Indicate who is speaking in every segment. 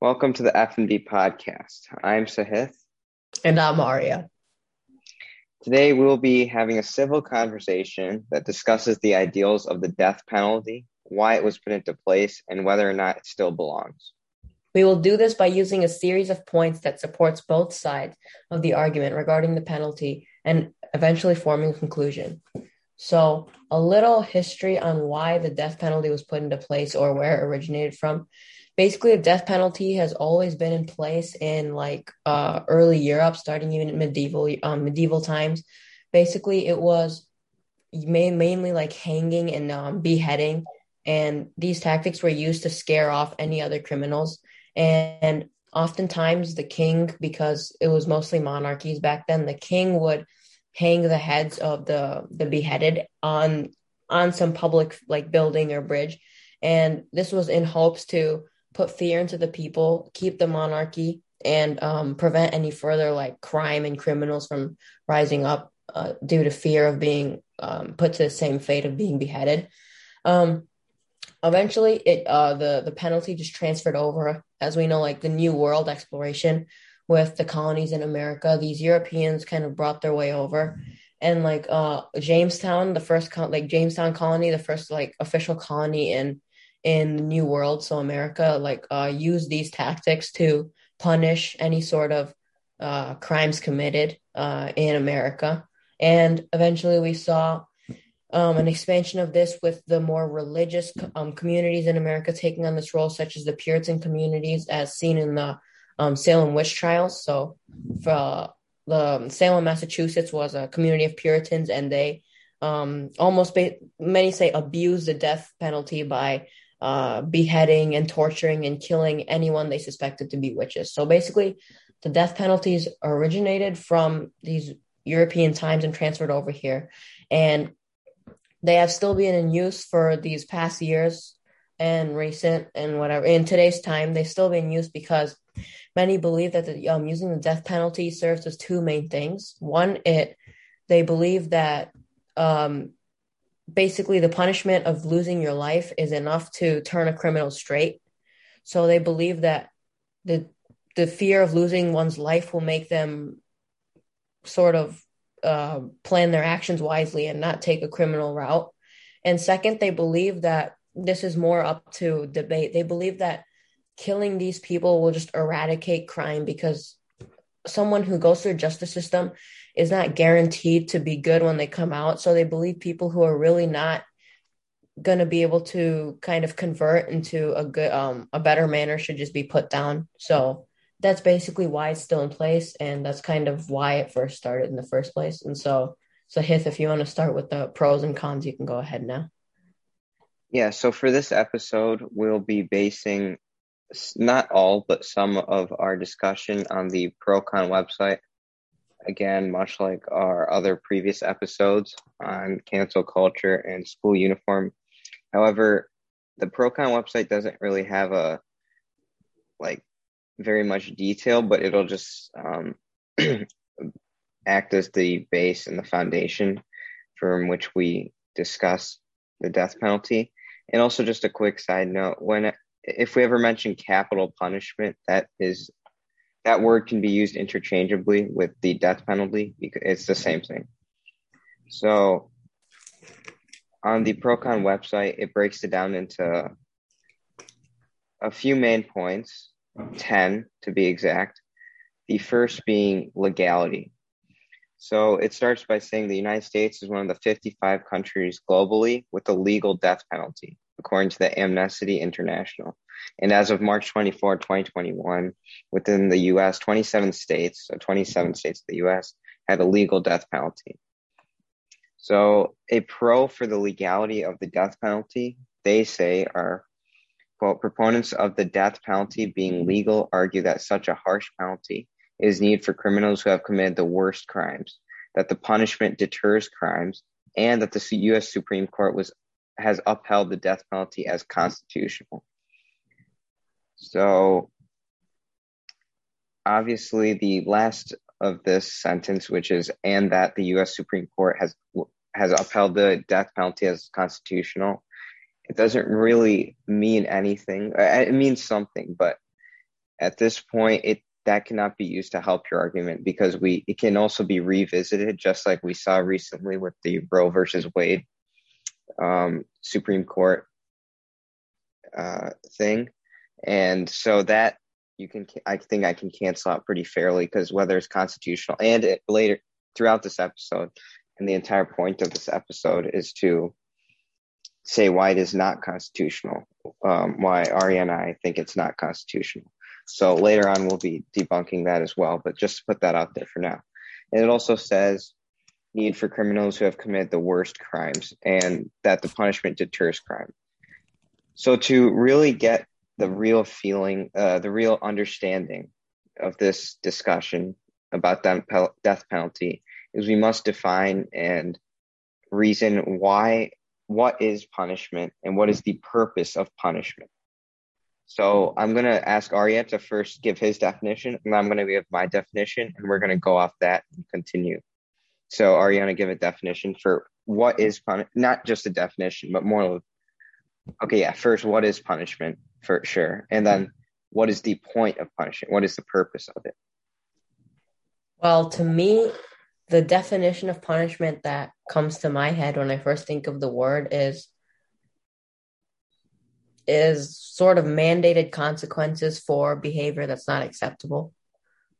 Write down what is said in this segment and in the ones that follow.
Speaker 1: Welcome to the F&B podcast. I'm Saahith.
Speaker 2: And I'm Aarya.
Speaker 1: Today we will be having a civil conversation that discusses the ideals of the death penalty, why it was put into place, and whether or not it still belongs.
Speaker 2: We will do this by using a series of points that supports both sides of the argument regarding the penalty and eventually forming a conclusion. So, a little history on why the death penalty was put into place or where it originated from. Basically, the death penalty has always been in place in like uh, early Europe, starting even in medieval um, medieval times. Basically, it was mainly like hanging and um, beheading, and these tactics were used to scare off any other criminals. And oftentimes, the king, because it was mostly monarchies back then, the king would hang the heads of the the beheaded on on some public like building or bridge. And this was in hopes to put fear into the people keep the monarchy and um, prevent any further like crime and criminals from rising up uh, due to fear of being um, put to the same fate of being beheaded. Um, eventually it uh, the the penalty just transferred over as we know like the new world exploration with the colonies in America. These Europeans kind of brought their way over. And like uh, Jamestown, the first like Jamestown colony, the first like official colony in in the New World, so America, like uh, used these tactics to punish any sort of uh, crimes committed uh, in America. And eventually, we saw um, an expansion of this with the more religious um, communities in America taking on this role, such as the Puritan communities, as seen in the um, Salem witch trials. So, for the um, Salem, Massachusetts was a community of Puritans, and they um, almost many say abused the death penalty by uh, beheading and torturing and killing anyone they suspected to be witches. So basically, the death penalties originated from these European times and transferred over here, and they have still been in use for these past years and recent and whatever. In today's time, they still been used because Many believe that the, um, using the death penalty serves as two main things. One, it they believe that um, basically the punishment of losing your life is enough to turn a criminal straight. So they believe that the the fear of losing one's life will make them sort of uh, plan their actions wisely and not take a criminal route. And second, they believe that this is more up to debate. They believe that killing these people will just eradicate crime because someone who goes through the justice system is not guaranteed to be good when they come out. So they believe people who are really not going to be able to kind of convert into a good, um, a better manner should just be put down. So that's basically why it's still in place. And that's kind of why it first started in the first place. And so, Saahith, if you want to start with the pros and cons, you can go ahead now.
Speaker 1: Yeah. So for this episode, we'll be basing not all, but some of our discussion on the ProCon website. Again, much like our other previous episodes on cancel culture and school uniform. However, the ProCon website doesn't really have a like very much detail, but it'll just um, act as the base and the foundation from which we discuss the death penalty. And also, just a quick side note: when if we ever mention capital punishment, that is that word can be used interchangeably with the death penalty because it's the same thing. So on the Procon website, it breaks it down into a few main points, 10 to be exact. The first being legality. So it starts by saying the United States is one of the 55 countries globally with a legal death penalty according to the Amnesty International. And as of March 24, 2021, within the US, 27 states, so 27 states of the US, had a legal death penalty. So, a pro for the legality of the death penalty, they say, are quote, proponents of the death penalty being legal argue that such a harsh penalty is needed for criminals who have committed the worst crimes, that the punishment deters crimes, and that the U.S. Supreme Court was has upheld the death penalty as constitutional. So, obviously, the last of this sentence, which is and that the U.S. Supreme Court has has upheld the death penalty as constitutional, it doesn't really mean anything. Uh, it means something, but at this point, it that cannot be used to help your argument because we it can also be revisited, just like we saw recently with the Roe versus Wade um, Supreme Court uh, thing, and so that you can I think I can cancel out pretty fairly because whether it's constitutional and it, later throughout this episode, and the entire point of this episode is to say why it is not constitutional, um, why Ari and I think it's not constitutional. So later on, we'll be debunking that as well, but just to put that out there for now. And it also says need for criminals who have committed the worst crimes and that the punishment deters crime. So to really get the real feeling, uh, the real understanding of this discussion about death penalty is we must define and reason why what is punishment and what is the purpose of punishment. So I'm going to ask Aarya to first give his definition, and I'm going to give my definition, and we're going to go off that and continue. So Ariana, give a definition for what is punishment, not just a definition, but more of, okay, yeah, first, what is punishment for sure? And then what is the point of punishment? What is the purpose of it?
Speaker 2: Well, to me, the definition of punishment that comes to my head when I first think of the word is is sort of mandated consequences for behavior that's not acceptable.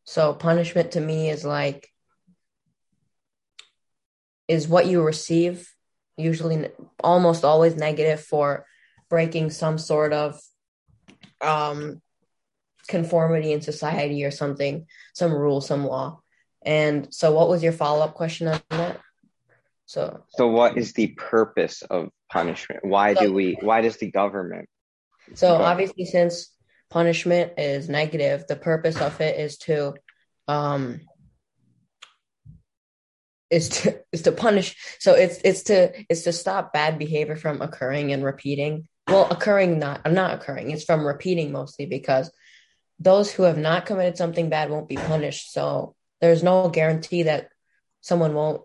Speaker 2: So punishment to me is like is what you receive usually almost always negative for breaking some sort of um conformity in society or something some rule some law and so, what was your follow up question on that? So,
Speaker 1: so what is the purpose of punishment? Why so, do we? Why does the government?
Speaker 2: So, obviously, since punishment is negative, the purpose of it is to, um, is to is to punish. So it's it's to it's to stop bad behavior from occurring and repeating. Well, occurring not i'm not occurring. It's from repeating mostly because those who have not committed something bad won't be punished. So there's no guarantee that someone won't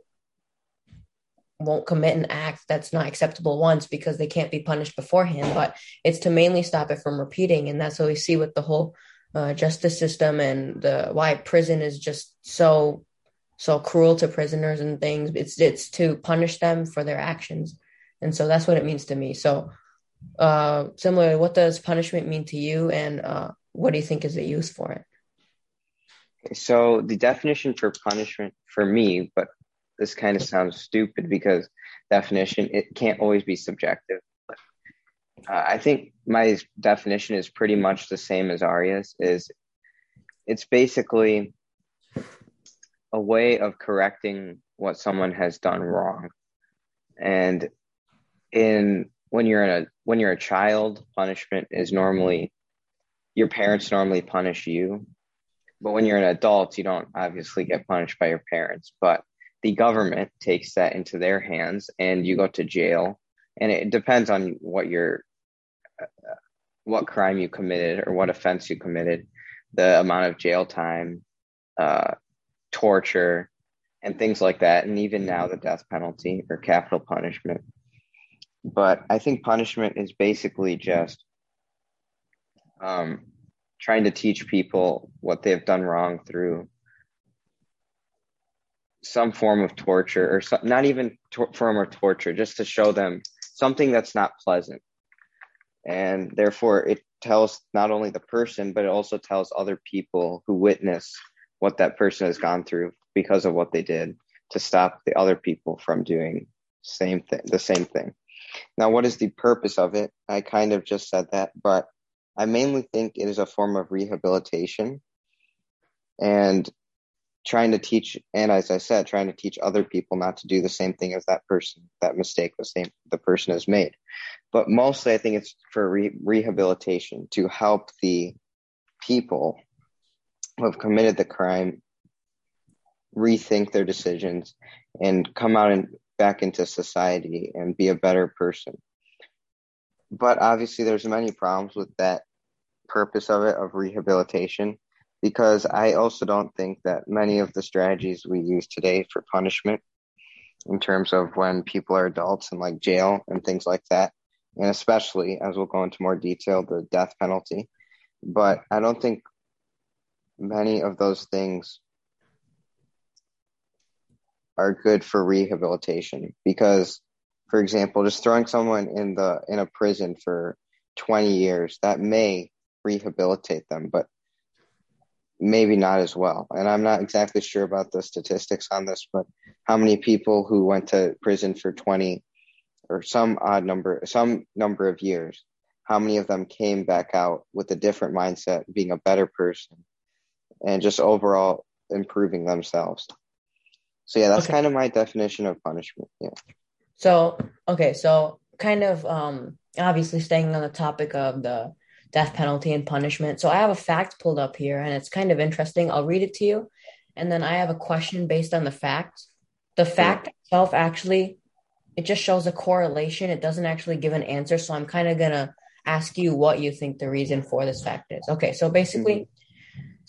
Speaker 2: won't commit an act that's not acceptable once because they can't be punished beforehand but it's to mainly stop it from repeating and that's what we see with the whole uh, justice system and the why prison is just so so cruel to prisoners and things it's it's to punish them for their actions and so that's what it means to me so uh similarly what does punishment mean to you and uh what do you think is the use for it
Speaker 1: so the definition for punishment for me, but this kind of sounds stupid because definition it can't always be subjective. Uh, I think my definition is pretty much the same as Aarya's. Is it's basically a way of correcting what someone has done wrong, and in when you're in a when you're a child, punishment is normally your parents normally punish you. But when you're an adult, you don't obviously get punished by your parents, but the government takes that into their hands and you go to jail. And it depends on what your, uh, what crime you committed or what offense you committed, the amount of jail time, uh, torture, and things like that. And even now, the death penalty or capital punishment. But I think punishment is basically just um, trying to teach people what they've done wrong through some form of torture or some, not even tor- form of torture just to show them something that's not pleasant and therefore it tells not only the person but it also tells other people who witness what that person has gone through because of what they did to stop the other people from doing same thing the same thing now what is the purpose of it i kind of just said that but I mainly think it is a form of rehabilitation and trying to teach, and as I said, trying to teach other people not to do the same thing as that person, that mistake the same the person has made. But mostly, I think it's for re- rehabilitation to help the people who have committed the crime rethink their decisions and come out and back into society and be a better person. But obviously, there's many problems with that purpose of it of rehabilitation because I also don't think that many of the strategies we use today for punishment in terms of when people are adults in like jail and things like that and especially as we'll go into more detail, the death penalty. But I don't think many of those things are good for rehabilitation because for example just throwing someone in the in a prison for 20 years that may rehabilitate them but maybe not as well. And i'm not exactly sure about the statistics on this but how many people who went to prison for 20 or some odd number some number of years how many of them came back out with a different mindset being a better person and just overall improving themselves so yeah, that's okay. kind of my definition of punishment. Yeah.
Speaker 2: So okay, so kind of um obviously staying on the topic of the death penalty and punishment. So I have a fact pulled up here and it's kind of interesting. I'll read it to you. And then I have a question based on the fact. The fact yeah. itself actually it just shows a correlation. It doesn't actually give an answer. So I'm kind of gonna ask you what you think the reason for this fact is. Okay, so basically mm-hmm.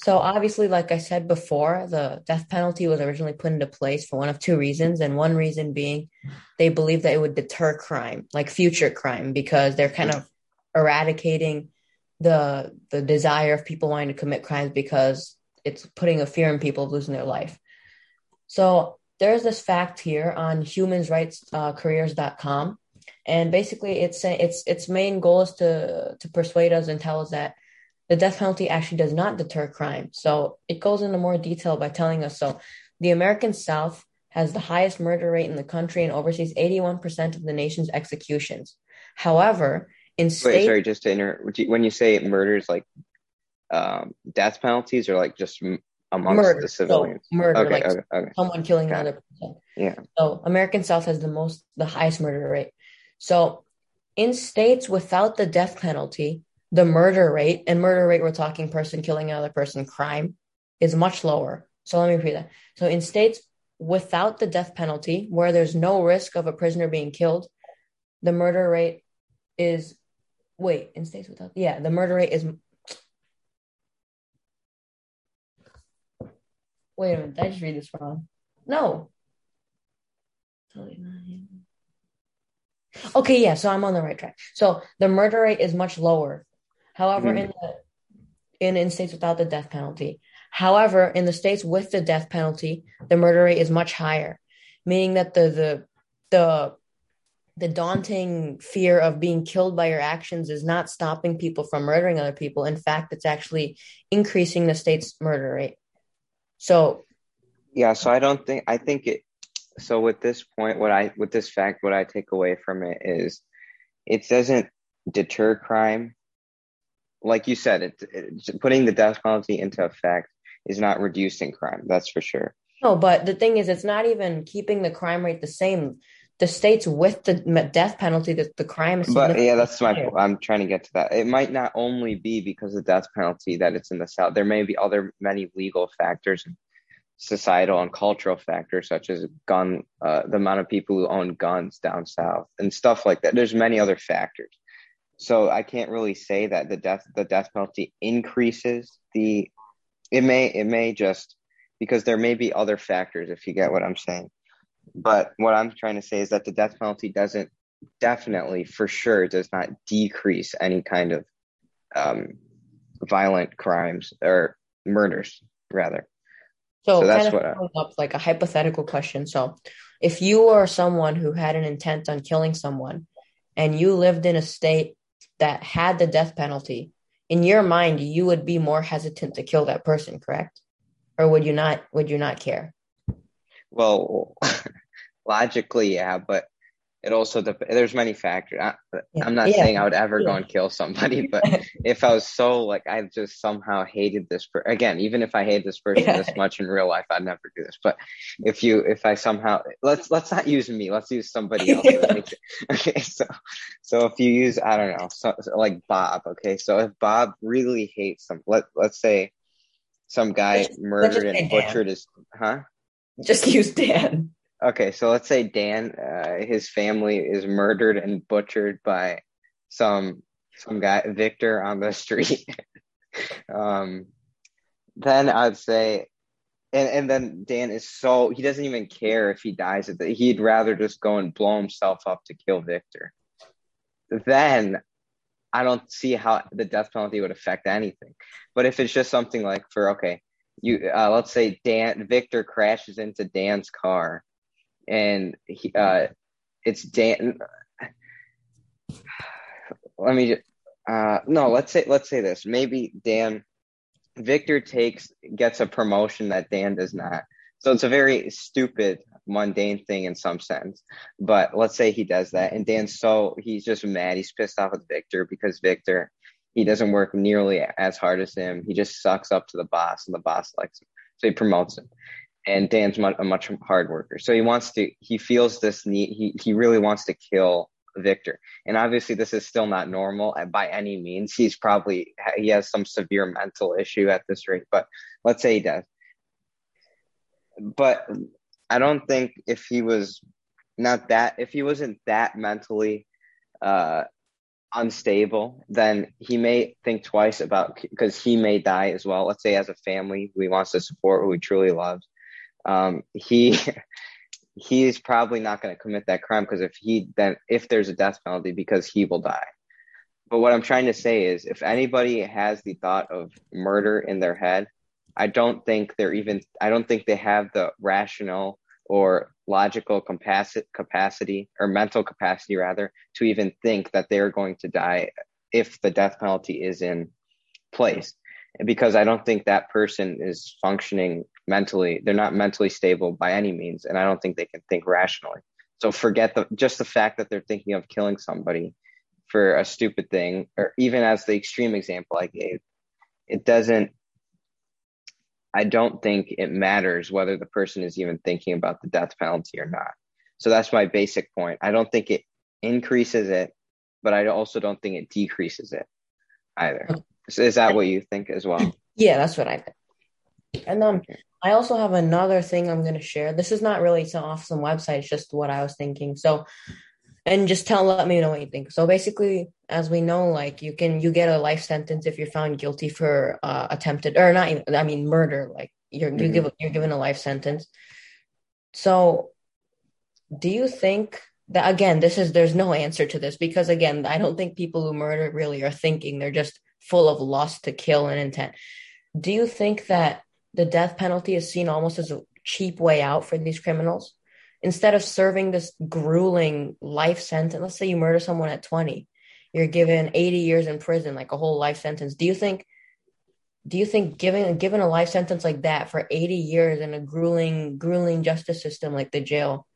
Speaker 2: So obviously, like I said before, the death penalty was originally put into place for one of two reasons, and one reason being they believe that it would deter crime, like future crime, because they're kind of eradicating the the desire of people wanting to commit crimes because it's putting a fear in people of losing their life. So there's this fact here on humansrightscareers.com, uh, and basically it's its its main goal is to to persuade us and tell us that the death penalty actually does not deter crime. So it goes into more detail by telling us so the American South has the highest murder rate in the country and oversees 81% of the nation's executions. However, in states,
Speaker 1: Wait, sorry, just to interrupt. When you say murders, like um, death penalties, or like just amongst murder, the civilians?
Speaker 2: So murder, okay, like okay, okay. someone killing Got another person.
Speaker 1: Yeah.
Speaker 2: So American South has the most, the highest murder rate. So in states without the death penalty, the murder rate, and murder rate, we're talking person killing another person, crime, is much lower. So let me repeat that. So in states without the death penalty, where there's no risk of a prisoner being killed, the murder rate is wait, in states without yeah, the murder rate is wait a minute, did I just read this wrong? No. Okay, yeah, so I'm on the right track. So the murder rate is much lower However, mm-hmm. in the in, in states without the death penalty. However, in the states with the death penalty, the murder rate is much higher, meaning that the the the the daunting fear of being killed by your actions is not stopping people from murdering other people. In fact, it's actually increasing the state's murder rate. So,
Speaker 1: yeah. So I don't think I think it. So with this point, what I with this fact, what I take away from it is, it doesn't deter crime like you said, it, it, putting the death penalty into effect is not reducing crime. That's for sure.
Speaker 2: No, but the thing is, it's not even keeping the crime rate the same. The states with the death penalty, the, the crime is.
Speaker 1: But yeah, that's my. Point. I'm trying to get to that. It might not only be because of death penalty that it's in the South. There may be other many legal factors, societal and cultural factors such as gun, uh, the amount of people who own guns down south, and stuff like that. There's many other factors. So I can't really say that the death the death penalty increases the it may it may just because there may be other factors if you get what I'm saying. But what I'm trying to say is that the death penalty doesn't definitely for sure does not decrease any kind of um, violent crimes or murders rather.
Speaker 2: So, so that's kind of what I, up like a hypothetical question. So if you are someone who had an intent on killing someone and you lived in a state that had the death penalty, in your mind, you would be more hesitant to kill that person, correct? Or would you not? Would you not care?
Speaker 1: Well, logically, yeah, but it also dep- there's many factors. I, am not yeah. saying I would ever yeah. go and kill somebody, but if I was so like I just somehow hated this per- again, even if I hate this person this much in real life, I'd never do this. But if you if I somehow let's let's not use me, let's use somebody else. okay, so so if you use I don't know, so, so like Bob. Okay, so if Bob really hates some, let let's say some guy murdered and butchered his, huh?
Speaker 2: Just use Dan.
Speaker 1: Okay, so let's say Dan, uh, his family is murdered and butchered by some some guy Victor on the street. um, then I'd say, and and then Dan is so he doesn't even care if he dies. He'd rather just go and blow himself up to kill Victor. then I don't see how the death penalty would affect anything. But if it's just something like for okay, you uh, let's say Dan Victor crashes into Dan's car, and he, uh, it's Dan. Let me just, uh, no. Let's say let's say this. Maybe Dan Victor takes gets a promotion that Dan does not. So it's a very stupid, mundane thing in some sense. But let's say he does that, and Dan's so he's just mad. He's pissed off with Victor because Victor he doesn't work nearly as hard as him. He just sucks up to the boss, and the boss likes him, so he promotes him. And Dan's a much hard worker, so he wants to. He feels this need. He he really wants to kill Victor. And obviously, this is still not normal by any means. He's probably he has some severe mental issue at this rate, but let's say he does but I don't think if he was not that if he wasn't that mentally uh, unstable, then he may think twice about because he may die as well. Let's say as a family, he wants to support, who he truly loves. Um, he he is probably not going to commit that crime because if he then if there's a death penalty because he will die. But what I'm trying to say is, if anybody has the thought of murder in their head, I don't think they're even, I don't think they have the rational or logical capacity, capacity or mental capacity rather to even think that they're going to die if the death penalty is in place. Because I don't think that person is functioning mentally, they're not mentally stable by any means, and I don't think they can think rationally. So forget the just the fact that they're thinking of killing somebody for a stupid thing, or even as the extreme example I gave, it doesn't I don't think it matters whether the person is even thinking about the death penalty or not. So that's my basic point. I don't think it increases it, but I also don't think it decreases it either. So is that what you think as well?
Speaker 2: Yeah, that's what I think. And um, I also have another thing I'm going to share. This is not really some off some website. It's just what I was thinking. So and just tell let me know what you think so basically as we know like you can you get a life sentence if you're found guilty for uh, attempted or not i mean murder like you're mm-hmm. you give you're given a life sentence so do you think that again this is there's no answer to this because again i don't think people who murder really are thinking they're just full of lust to kill and intent do you think that the death penalty is seen almost as a cheap way out for these criminals instead of serving this grueling life sentence, let's say you murder someone at 20, you're given 80 years in prison, like a whole life sentence. Do you think do you think giving given a life sentence like that for 80 years in a grueling grueling justice system like the jail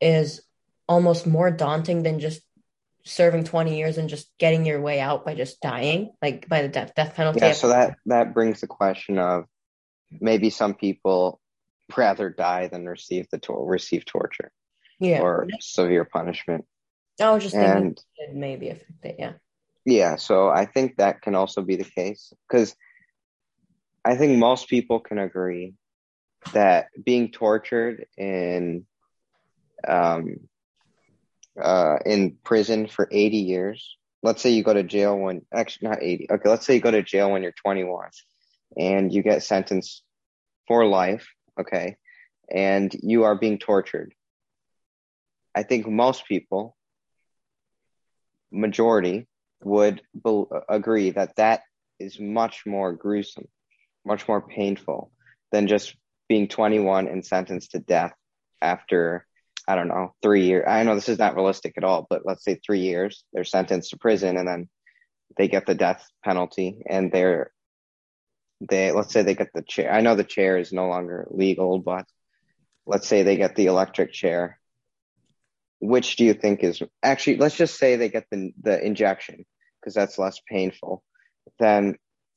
Speaker 2: is almost more daunting than just serving 20 years and just getting your way out by just dying like by the death death penalty
Speaker 1: yeah so that that brings the question of maybe some people rather die than receive the tor- receive torture
Speaker 2: yeah.
Speaker 1: or severe punishment.
Speaker 2: I was just and, thinking maybe affect it, yeah.
Speaker 1: Yeah, so I think that can also be the case because I think most people can agree that being tortured in um uh in prison for 80 years let's say you go to jail when actually not 80 okay let's say you go to jail when you're 21 and you get sentenced for life okay, and you are being tortured. I think most people, majority, would be- agree that that is much more gruesome, much more painful than just being 21 and sentenced to death after, I don't know, three years. I know this is not realistic at all, but let's say three years, they're sentenced to prison and then they get the death penalty and they're they let's say they get the chair. I know the chair is no longer legal, but let's say they get the electric chair. Which do you think is actually? Let's just say they get the the injection because that's less painful. Then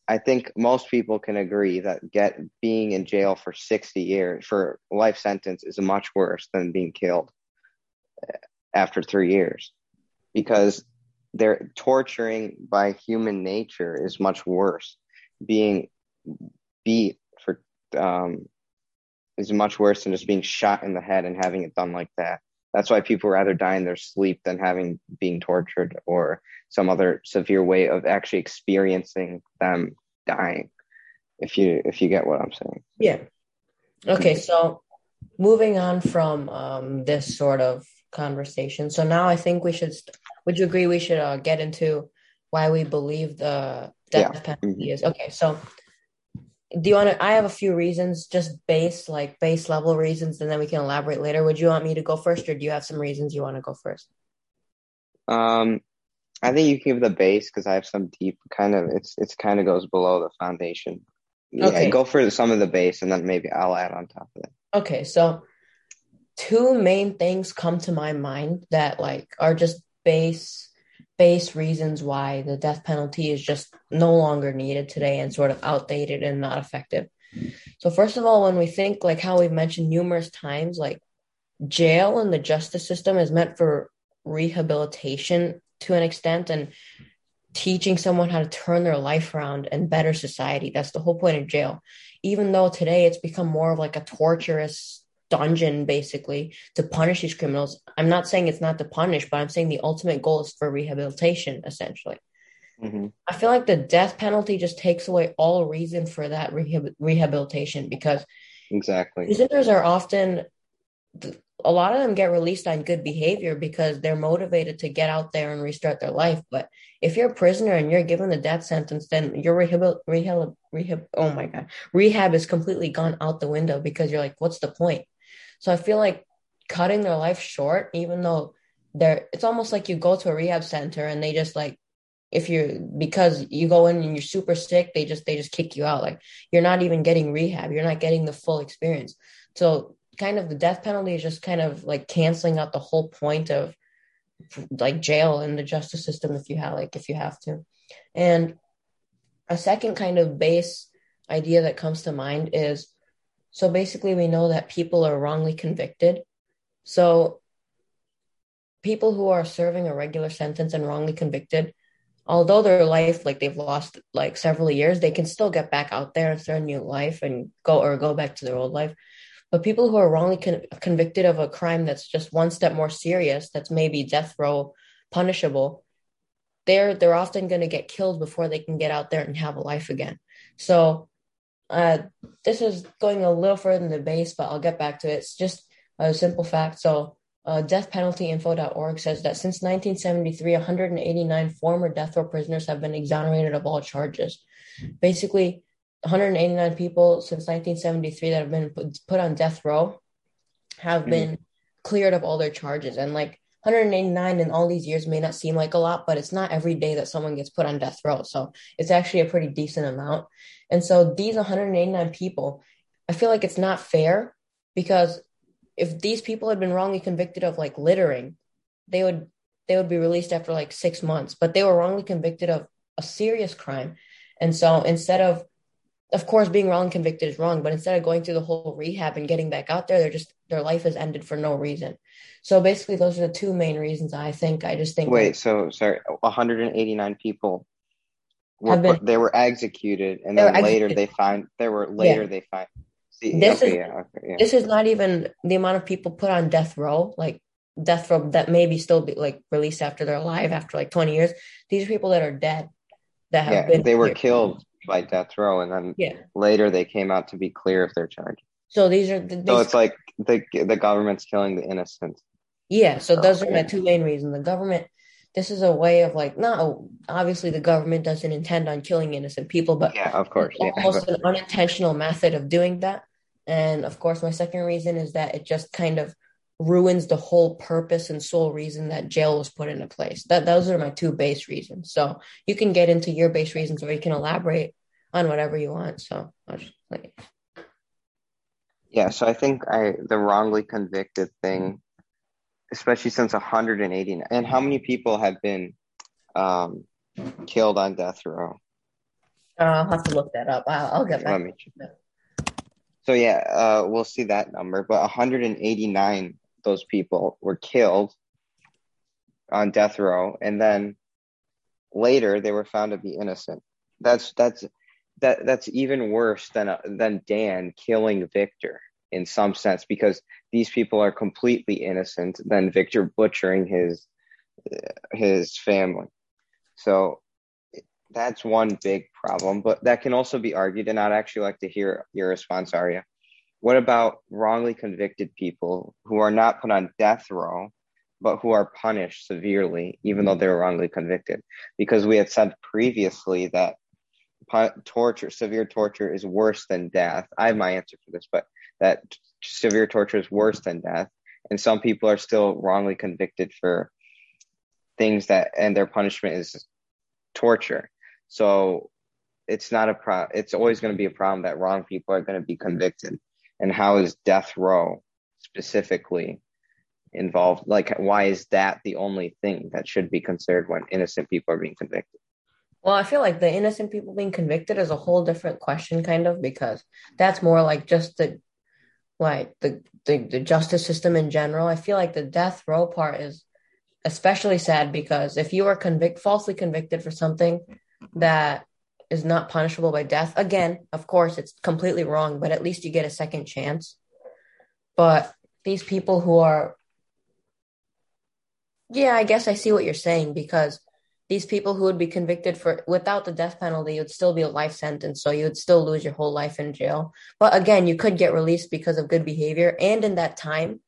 Speaker 1: I think most people can agree that get being in jail for 60 years for life sentence is much worse than being killed eh, after three years because they're torturing by human nature is much worse being beat for um, is much worse than just being shot in the head and having it done like that. That's why people rather die in their sleep than having being tortured or some other severe way of actually experiencing them dying. If you if you get what I'm saying.
Speaker 2: Yeah. Okay, so moving on from um, this sort of conversation. So now I think we should. Would you agree we should uh, get into why we believe the death yeah. penalty mm-hmm. is okay? So do you want to? I have a few reasons, just base like base level reasons, and then we can elaborate later. Would you want me to go first, or do you have some reasons you want to go first?
Speaker 1: Um, I think you can give the base because I have some deep kind of. It's it's kind of goes below the foundation. Okay. Go for some of the base, and then maybe I'll add on top of it.
Speaker 2: Okay, so two main things come to my mind that like are just base base reasons why the death penalty is just no longer needed today and sort of outdated and not effective. So first of all, when we think like how we've mentioned numerous times, like jail and the justice system is meant for rehabilitation to an extent and teaching someone how to turn their life around and better society. That's the whole point of jail. Even though today it's become more of like a torturous dungeon basically to punish these criminals. I'm not saying it's not to punish, but I'm saying the ultimate goal is for rehabilitation, essentially. Mm-hmm. I feel like the death penalty just takes away all reason for that rehab- rehabilitation because
Speaker 1: exactly
Speaker 2: prisoners are often a lot of them get released on good behavior because they're motivated to get out there and restart their life. But if you're a prisoner and you're given the death sentence, then your rehab, rehab, rehab, oh my God, rehab is completely gone out the window because you're like, what's the point? So I feel like cutting their life short, even though they're, it's almost like you go to a rehab center and they just like, if you're because you go in and you're super sick, they just they just kick you out. Like you're not even getting rehab. You're not getting the full experience. So kind of the death penalty is just kind of like canceling out the whole point of like jail and the justice system if you have like if you have to. And a second kind of base idea that comes to mind is so basically we know that people are wrongly convicted. So people who are serving a regular sentence and wrongly convicted although their life like they've lost like several years they can still get back out there and start a new life and go or go back to their old life but people who are wrongly con- convicted of a crime that's just one step more serious, that's maybe death row punishable, they're they're often going to get killed before they can get out there and have a life again. So uh, this is going a little further than the base, but I'll get back to it. It's just a simple fact. So uh, deathpenaltyinfo.org says that since 1973, 189 former death row prisoners have been exonerated of all charges. Basically, 189 people since 1973 that have been put, put on death row have mm-hmm. been cleared of all their charges. And like 189 in all these years may not seem like a lot, but it's not every day that someone gets put on death row. So it's actually a pretty decent amount. And so these 189 people, I feel like it's not fair because if these people had been wrongly convicted of like littering, they would they would be released after like six months, but they were wrongly convicted of a serious crime. And so instead of of course being wrong convicted is wrong but instead of going through the whole rehab and getting back out there they're just their life has ended for no reason so basically those are the two main reasons i think i just think
Speaker 1: wait so sorry 189 people were been, they were executed and then later executed. they find they were later yeah. they find
Speaker 2: see, this okay, is yeah, okay, yeah. this is not even the amount of people put on death row like death row that maybe still be like released after they're alive after like 20 years these are people that are dead
Speaker 1: that have been they were killed by death row, and then
Speaker 2: yeah.
Speaker 1: later they came out to be clear of their charge.
Speaker 2: So these are the,
Speaker 1: so it's like the the government's killing the innocent.
Speaker 2: Yeah, so oh, those are my two main reasons. The government, this is a way of like, no, obviously the government doesn't intend on killing innocent people, but
Speaker 1: yeah, of course,
Speaker 2: yeah. almost an unintentional method of doing that. And of course, my second reason is that it just kind of ruins the whole purpose and sole reason that jail was put into place. That those are my two base reasons. So you can get into your base reasons or you can elaborate on whatever you want. So I'll just like
Speaker 1: Yeah, so I think I the wrongly convicted thing, especially since 180 and how many people have been um killed on death row?
Speaker 2: Uh, I'll have to look that up. I'll, I'll get back.
Speaker 1: So yeah, uh, we'll see that number. But 189 those people were killed on death row, and then later they were found to be innocent. That's that's that that's even worse than uh, than Dan killing Victor in some sense because these people are completely innocent than Victor butchering his his family. So that's one big problem, but that can also be argued, and I'd actually like to hear your response, Aarya. What about wrongly convicted people who are not put on death row, but who are punished severely, even though they were wrongly convicted. Because we had said previously that torture, severe torture is worse than death. I have my answer for this, but that severe torture is worse than death. And some people are still wrongly convicted for things that, and their punishment is torture. So it's not a pro, it's always going to be a problem that wrong people are going to be convicted. And how is death row specifically involved? Like, why is that the only thing that should be considered when innocent people are being convicted?
Speaker 2: Well, I feel like the innocent people being convicted is a whole different question, kind of, because that's more like just the like the, the the justice system in general. I feel like the death row part is especially sad because if you are convict falsely convicted for something that is not punishable by death, again, of course, it's completely wrong, but at least you get a second chance. But these people who are, yeah, I guess I see what you're saying because these people who would be convicted for without the death penalty would still be a life sentence so you would still lose your whole life in jail. But again you could get released because of good behavior and in that time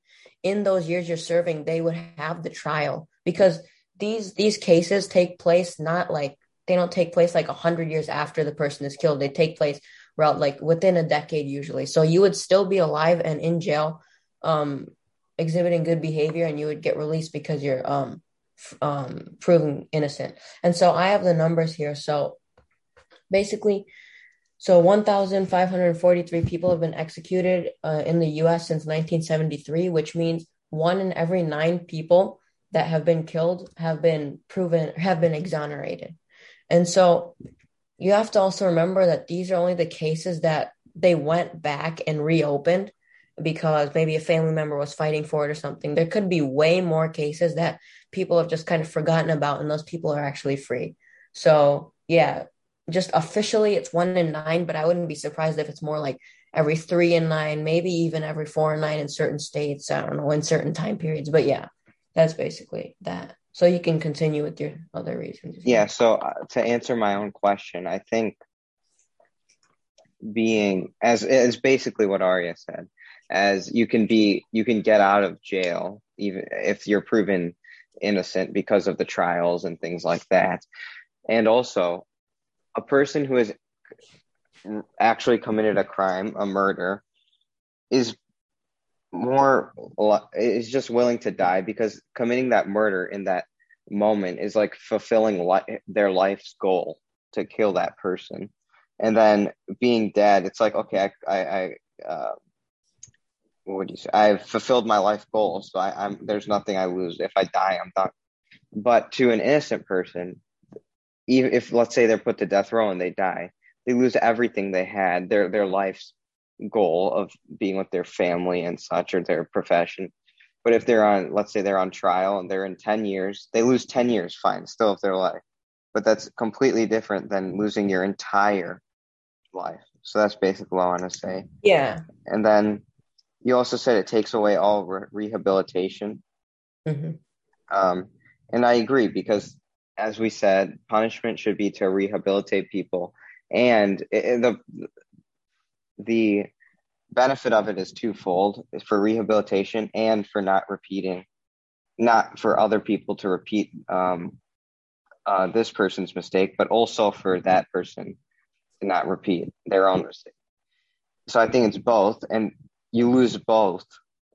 Speaker 2: in those years you're serving they would have the trial. Because these these cases take place not like they don't take place like 100 years after the person is killed. They take place around like within a decade usually. So you would still be alive and in jail um exhibiting good behavior and you would get released because you're um um, proven innocent. And so I have the numbers here. So basically, so 1,543 people have been executed uh, in the US since 1973, which means one in every nine people that have been killed have been proven, have been exonerated. And so you have to also remember that these are only the cases that they went back and reopened because maybe a family member was fighting for it or something. There could be way more cases that people have just kind of forgotten about, and those people are actually free. So, yeah, just officially it's one in nine, but I wouldn't be surprised if it's more like every three and nine, maybe even every four and nine in certain states. I don't know, in certain time periods. But yeah, that's basically that. So you can continue with your other reasons.
Speaker 1: Yeah. So uh, to answer my own question, I think being as is basically what Aarya said as you can be you can get out of jail even if you're proven innocent because of the trials and things like that. And also a person who has actually committed a crime a murder is more is just willing to die because committing that murder in that moment is like fulfilling li- their life's goal to kill that person. And then being dead it's like okay i i, I uh, what would you say? I've fulfilled my life goal, so I, am there's nothing I lose. If I die, I'm done. But to an innocent person, even if let's say they're put to death row and they die, they lose everything they had, their their life's goal of being with their family and such, or their profession. But if they're on, let's say they're on trial and they're in ten years, they lose ten years, fine, still of their life. But that's completely different than losing your entire life. So that's basically what I want to say.
Speaker 2: Yeah.
Speaker 1: And then you also said it takes away all re- rehabilitation.
Speaker 2: Mm-hmm.
Speaker 1: Um, and I agree because, as we said, punishment should be to rehabilitate people, and it, the the benefit of it is twofold: is for rehabilitation and for not repeating, not for other people to repeat um, uh, this person's mistake, but also for that person to not repeat their own mistake. So I think it's both, and you lose both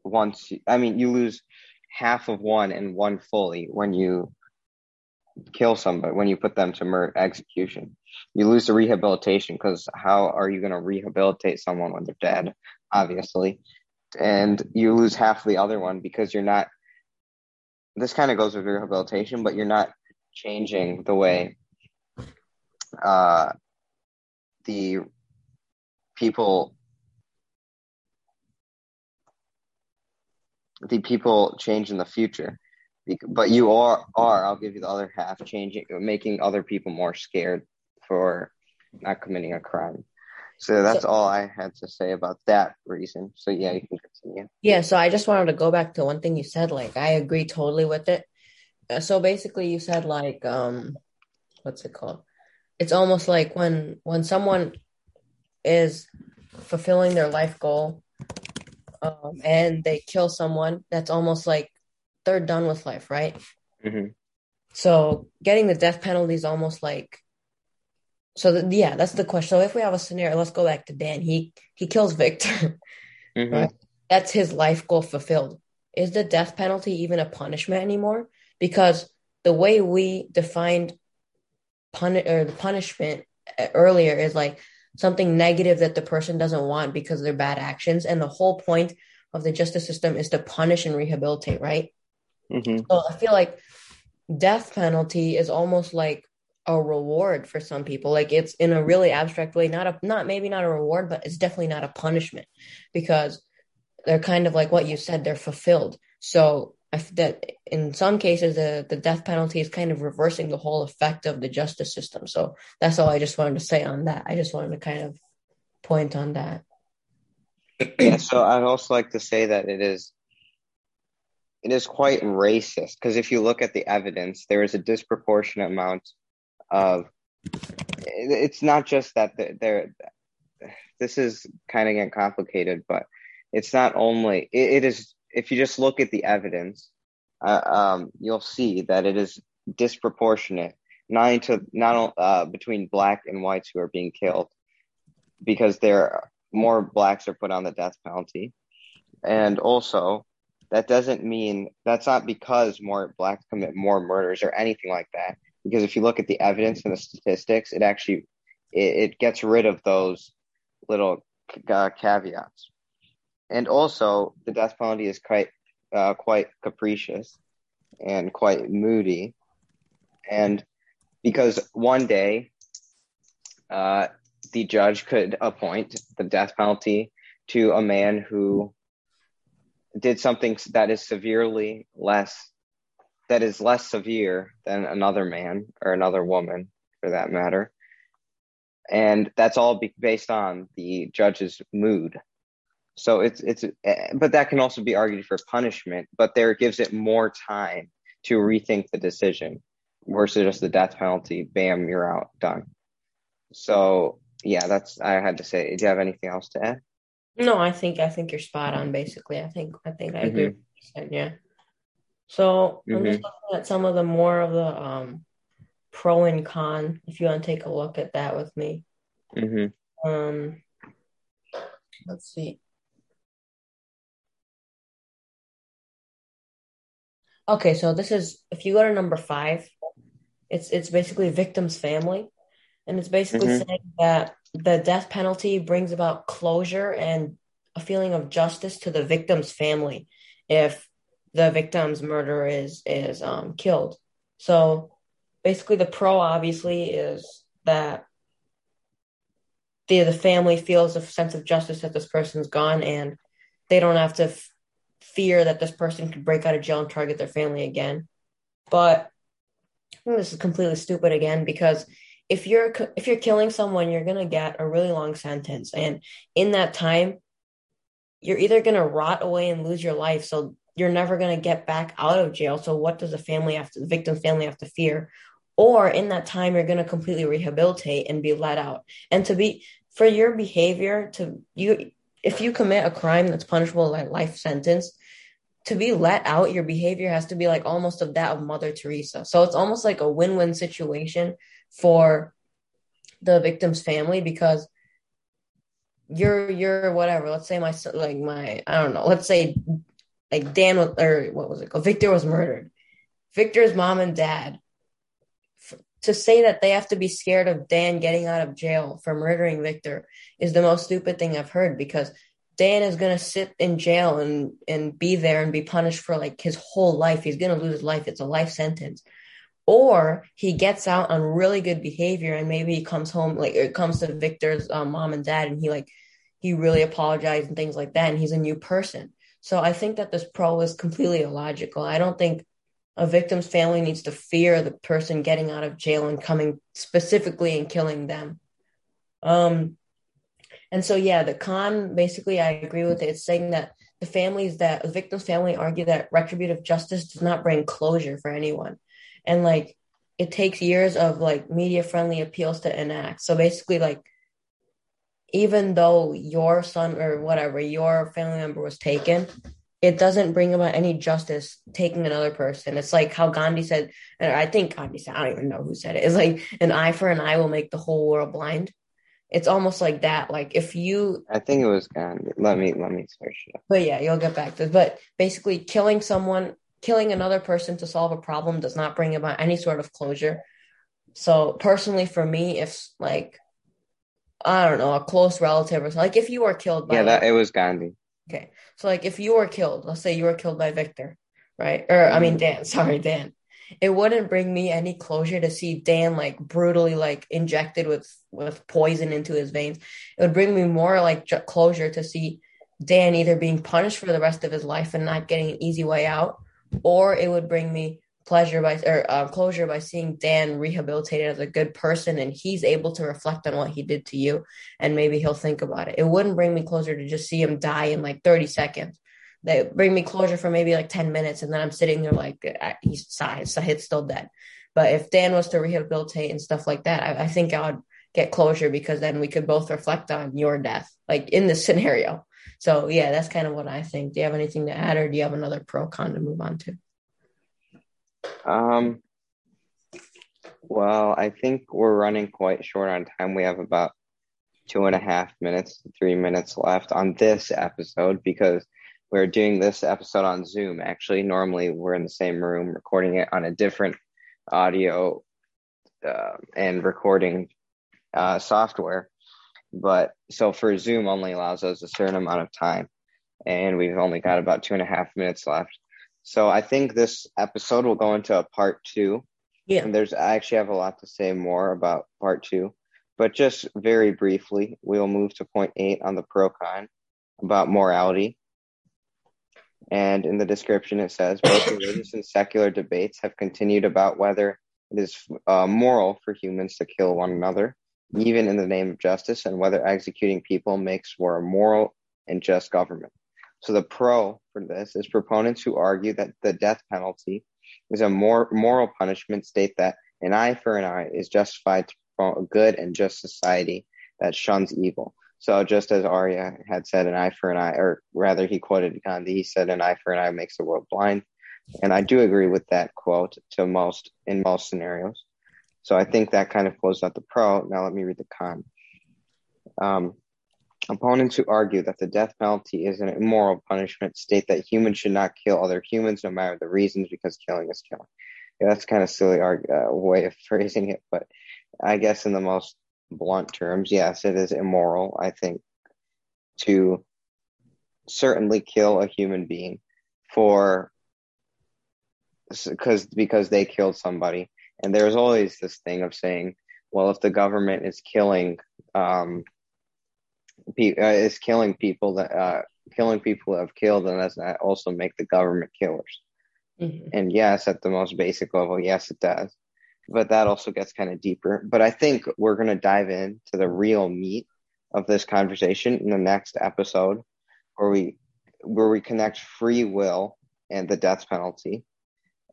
Speaker 1: once. you, I mean, you lose half of one and one fully when you kill somebody when you put them to murder execution you lose the rehabilitation because how are you going to rehabilitate someone when they're dead obviously and you lose half the other one because you're not this kind of goes with rehabilitation but you're not changing the way uh, the people the people change in the future. But you are are i'll give you the other half changing making other people more scared for not committing a crime. So that's so, all i had to say about that reason. So yeah you can continue.
Speaker 2: Yeah so i just wanted to go back to one thing you said like i agree totally with it. Uh, so basically you said like um what's it called? It's almost like when when someone is fulfilling their life goal um, and they kill someone, that's almost like they're done with life, right?
Speaker 1: hmm
Speaker 2: So getting the death penalty is almost like so the, yeah, that's the question. So if we have a scenario, let's go back to Dan. He he kills Victor.
Speaker 1: hmm
Speaker 2: Right. That's his life goal fulfilled. Is the death penalty even a punishment anymore? Because the way we defined pun or the punishment uh, earlier is like something negative that the person doesn't want because of their bad actions, and the whole point of the justice system is to punish and rehabilitate, right?
Speaker 1: hmm
Speaker 2: So I feel like death penalty is almost like a reward for some people. Like it's in a really abstract way, not a not maybe not a reward, but it's definitely not a punishment because they're kind of like what you said, they're fulfilled. So that in some cases the the death penalty is kind of reversing the whole effect of the justice system. So that's all I just wanted to say on that. I just wanted to kind of point on that.
Speaker 1: Yeah, so I'd also like to say that it is it is quite racist because if you look at the evidence, there is a disproportionate amount of. It's not just that there. This is kind of getting complicated, but it's not only. It, it is if you just look at the evidence, uh, um, you'll see that it is disproportionate, not into not uh, between black and whites who are being killed, because there more blacks are put on the death penalty, and also that doesn't mean that's not because more blacks commit more murders or anything like that. Because if you look at the evidence and the statistics, it actually it, it gets rid of those little uh, caveats. And also, the death penalty is quite uh, quite capricious and quite moody, and because one day uh, the judge could appoint the death penalty to a man who did something that is severely less that is less severe than another man or another woman for that matter. And that's all be- based on the judge's mood so it's it's eh, but that can also be argued for punishment but there it gives it more time to rethink the decision versus just the death penalty bam you're out done so yeah that's i had to say do you have anything else to add
Speaker 2: No, I think I think you're spot on. Basically, I think I think I agree.
Speaker 1: Mhm.
Speaker 2: with you said, Yeah. So I'm just looking at some of the more of the um pro and con. If you want to take a look at that with me.
Speaker 1: Mm-hmm.
Speaker 2: Um, let's see. Okay, so this is if you go to number five, it's it's basically victim's family, and it's basically
Speaker 1: Mhm.
Speaker 2: saying that the death penalty brings about closure and a feeling of justice to the victim's family if the victim's murderer is is um killed. So basically, the pro obviously is that the the family feels a sense of justice that this person's gone and they don't have to f- fear that this person could break out of jail and target their family again. But this is completely stupid again because if you're if you're killing someone, you're gonna get a really long sentence, and in that time, you're either gonna rot away and lose your life, so you're never gonna get back out of jail. So what does the family have to, the victim's family have to fear? Or in that time, you're gonna completely rehabilitate and be let out, and to be for your behavior to you if you commit a crime that's punishable like life sentence to be let out your behavior has to be like almost of that of mother teresa. So it's almost like a win-win situation for the victim's family because you're you're whatever. Let's say my like my i don't know. Let's say like dan or what was it called? Victor was murdered. Victor's mom and dad to say that they have to be scared of dan getting out of jail for murdering victor is the most stupid thing i've heard because Dan is gonna sit in jail and and be there and be punished for like his whole life. He's gonna lose his life. It's a life sentence. Or he gets out on really good behavior and maybe he comes home like it comes to Victor's um, mom and dad and he like he really apologized and things like that and he's a new person. So I think that this pro is completely illogical. I don't think a victim's family needs to fear the person getting out of jail and coming specifically and killing them. Um, and so, yeah, the con basically, I agree with it. It's saying that the families that the victim's family argue that retributive justice does not bring closure for anyone. And like it takes years of like media friendly appeals to enact. So basically, like, even though your son or whatever, your family member was taken, it doesn't bring about any justice taking another person. It's like how Gandhi said, and I think Gandhi said, I don't even know who said it. It's like an eye for an eye will make the whole world blind. It's almost like that. Like if you,
Speaker 1: I think it was Gandhi. Let me let me search it.
Speaker 2: but yeah, you'll get back to. But basically, killing someone, killing another person to solve a problem does not bring about any sort of closure. So personally, for me, if like I don't know, a close relative or something, like if you were killed by
Speaker 1: Yeah, that it was Gandhi.
Speaker 2: Okay. So like if you were killed, let's say you were killed by Victor, right? Or I mean mm-hmm. Dan, sorry, Dan. It wouldn't bring me any closure to see Dan like brutally like injected with with poison into his veins. It would bring me more like ju- closure to see Dan either being punished for the rest of his life and not getting an easy way out, or it would bring me pleasure by or uh, closure by seeing Dan rehabilitated as a good person and he's able to reflect on what he did to you and maybe he'll think about it. It wouldn't bring me closure to just see him die in like 30 seconds. They bring me closure for maybe like 10 minutes and then I'm sitting there like he's Saahith's still dead. But if Dan was to rehabilitate and stuff like that, I, I think I would get closure because then we could both reflect on your death, like in this scenario. So yeah, that's kind of what I think. Do you have anything to add or do you have another pro con to move on to?
Speaker 1: Um, well, I think we're running quite short on time. We have about two and a half minutes, three minutes left on this episode because we're doing this episode on Zoom. Actually, normally we're in the same room recording it on a different audio uh, and recording uh, software. But so for Zoom only allows us a certain amount of time, and we've only got about two and a half minutes left. So I think this episode will go into a part two.
Speaker 2: Yeah.
Speaker 1: And there's I actually have a lot to say more about part two. But just very briefly, we'll move to point eight on the pro con about morality. And in the description, it says both religious and secular debates have continued about whether it is uh, moral for humans to kill one another, even in the name of justice, and whether executing people makes for a moral and just government. So the pro for this is proponents who argue that the death penalty is a more moral punishment state that an eye for an eye is justified to promote a good and just society that shuns evil. So just as Aarya had said, an eye for an eye, or rather he quoted Gandhi, he said an eye for an eye makes the world blind. And I do agree with that quote to most in most scenarios. So I think that kind of closed out the pro. Now let me read the con. Um, opponents who argue that the death penalty is an immoral punishment state that humans should not kill other humans no matter the reasons because killing is killing. Yeah, that's kind of silly uh, way of phrasing it, but I guess in the most blunt terms, yes, it is immoral. I think to certainly kill a human being for because because they killed somebody, and there's always this thing of saying, well, if the government is killing um, pe- uh, is killing people that uh, killing people who have killed, and does that also make the government killers?
Speaker 2: Mhm.
Speaker 1: And yes, at the most basic level, yes, it does. But that also gets kind of deeper. But I think we're going to dive into the real meat of this conversation in the next episode, where we where we connect free will and the death penalty,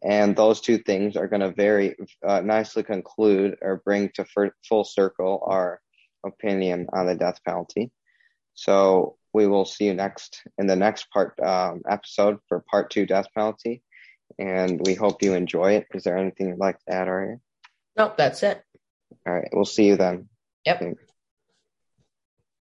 Speaker 1: and those two things are going to very uh, nicely conclude or bring to full circle our opinion on the death penalty. So we will see you next in the next part um, episode for part two death penalty and we hope you enjoy it. Is there anything you'd like to add, Aarya?
Speaker 2: Nope, that's it.
Speaker 1: All right, we'll see you then.
Speaker 2: Yep.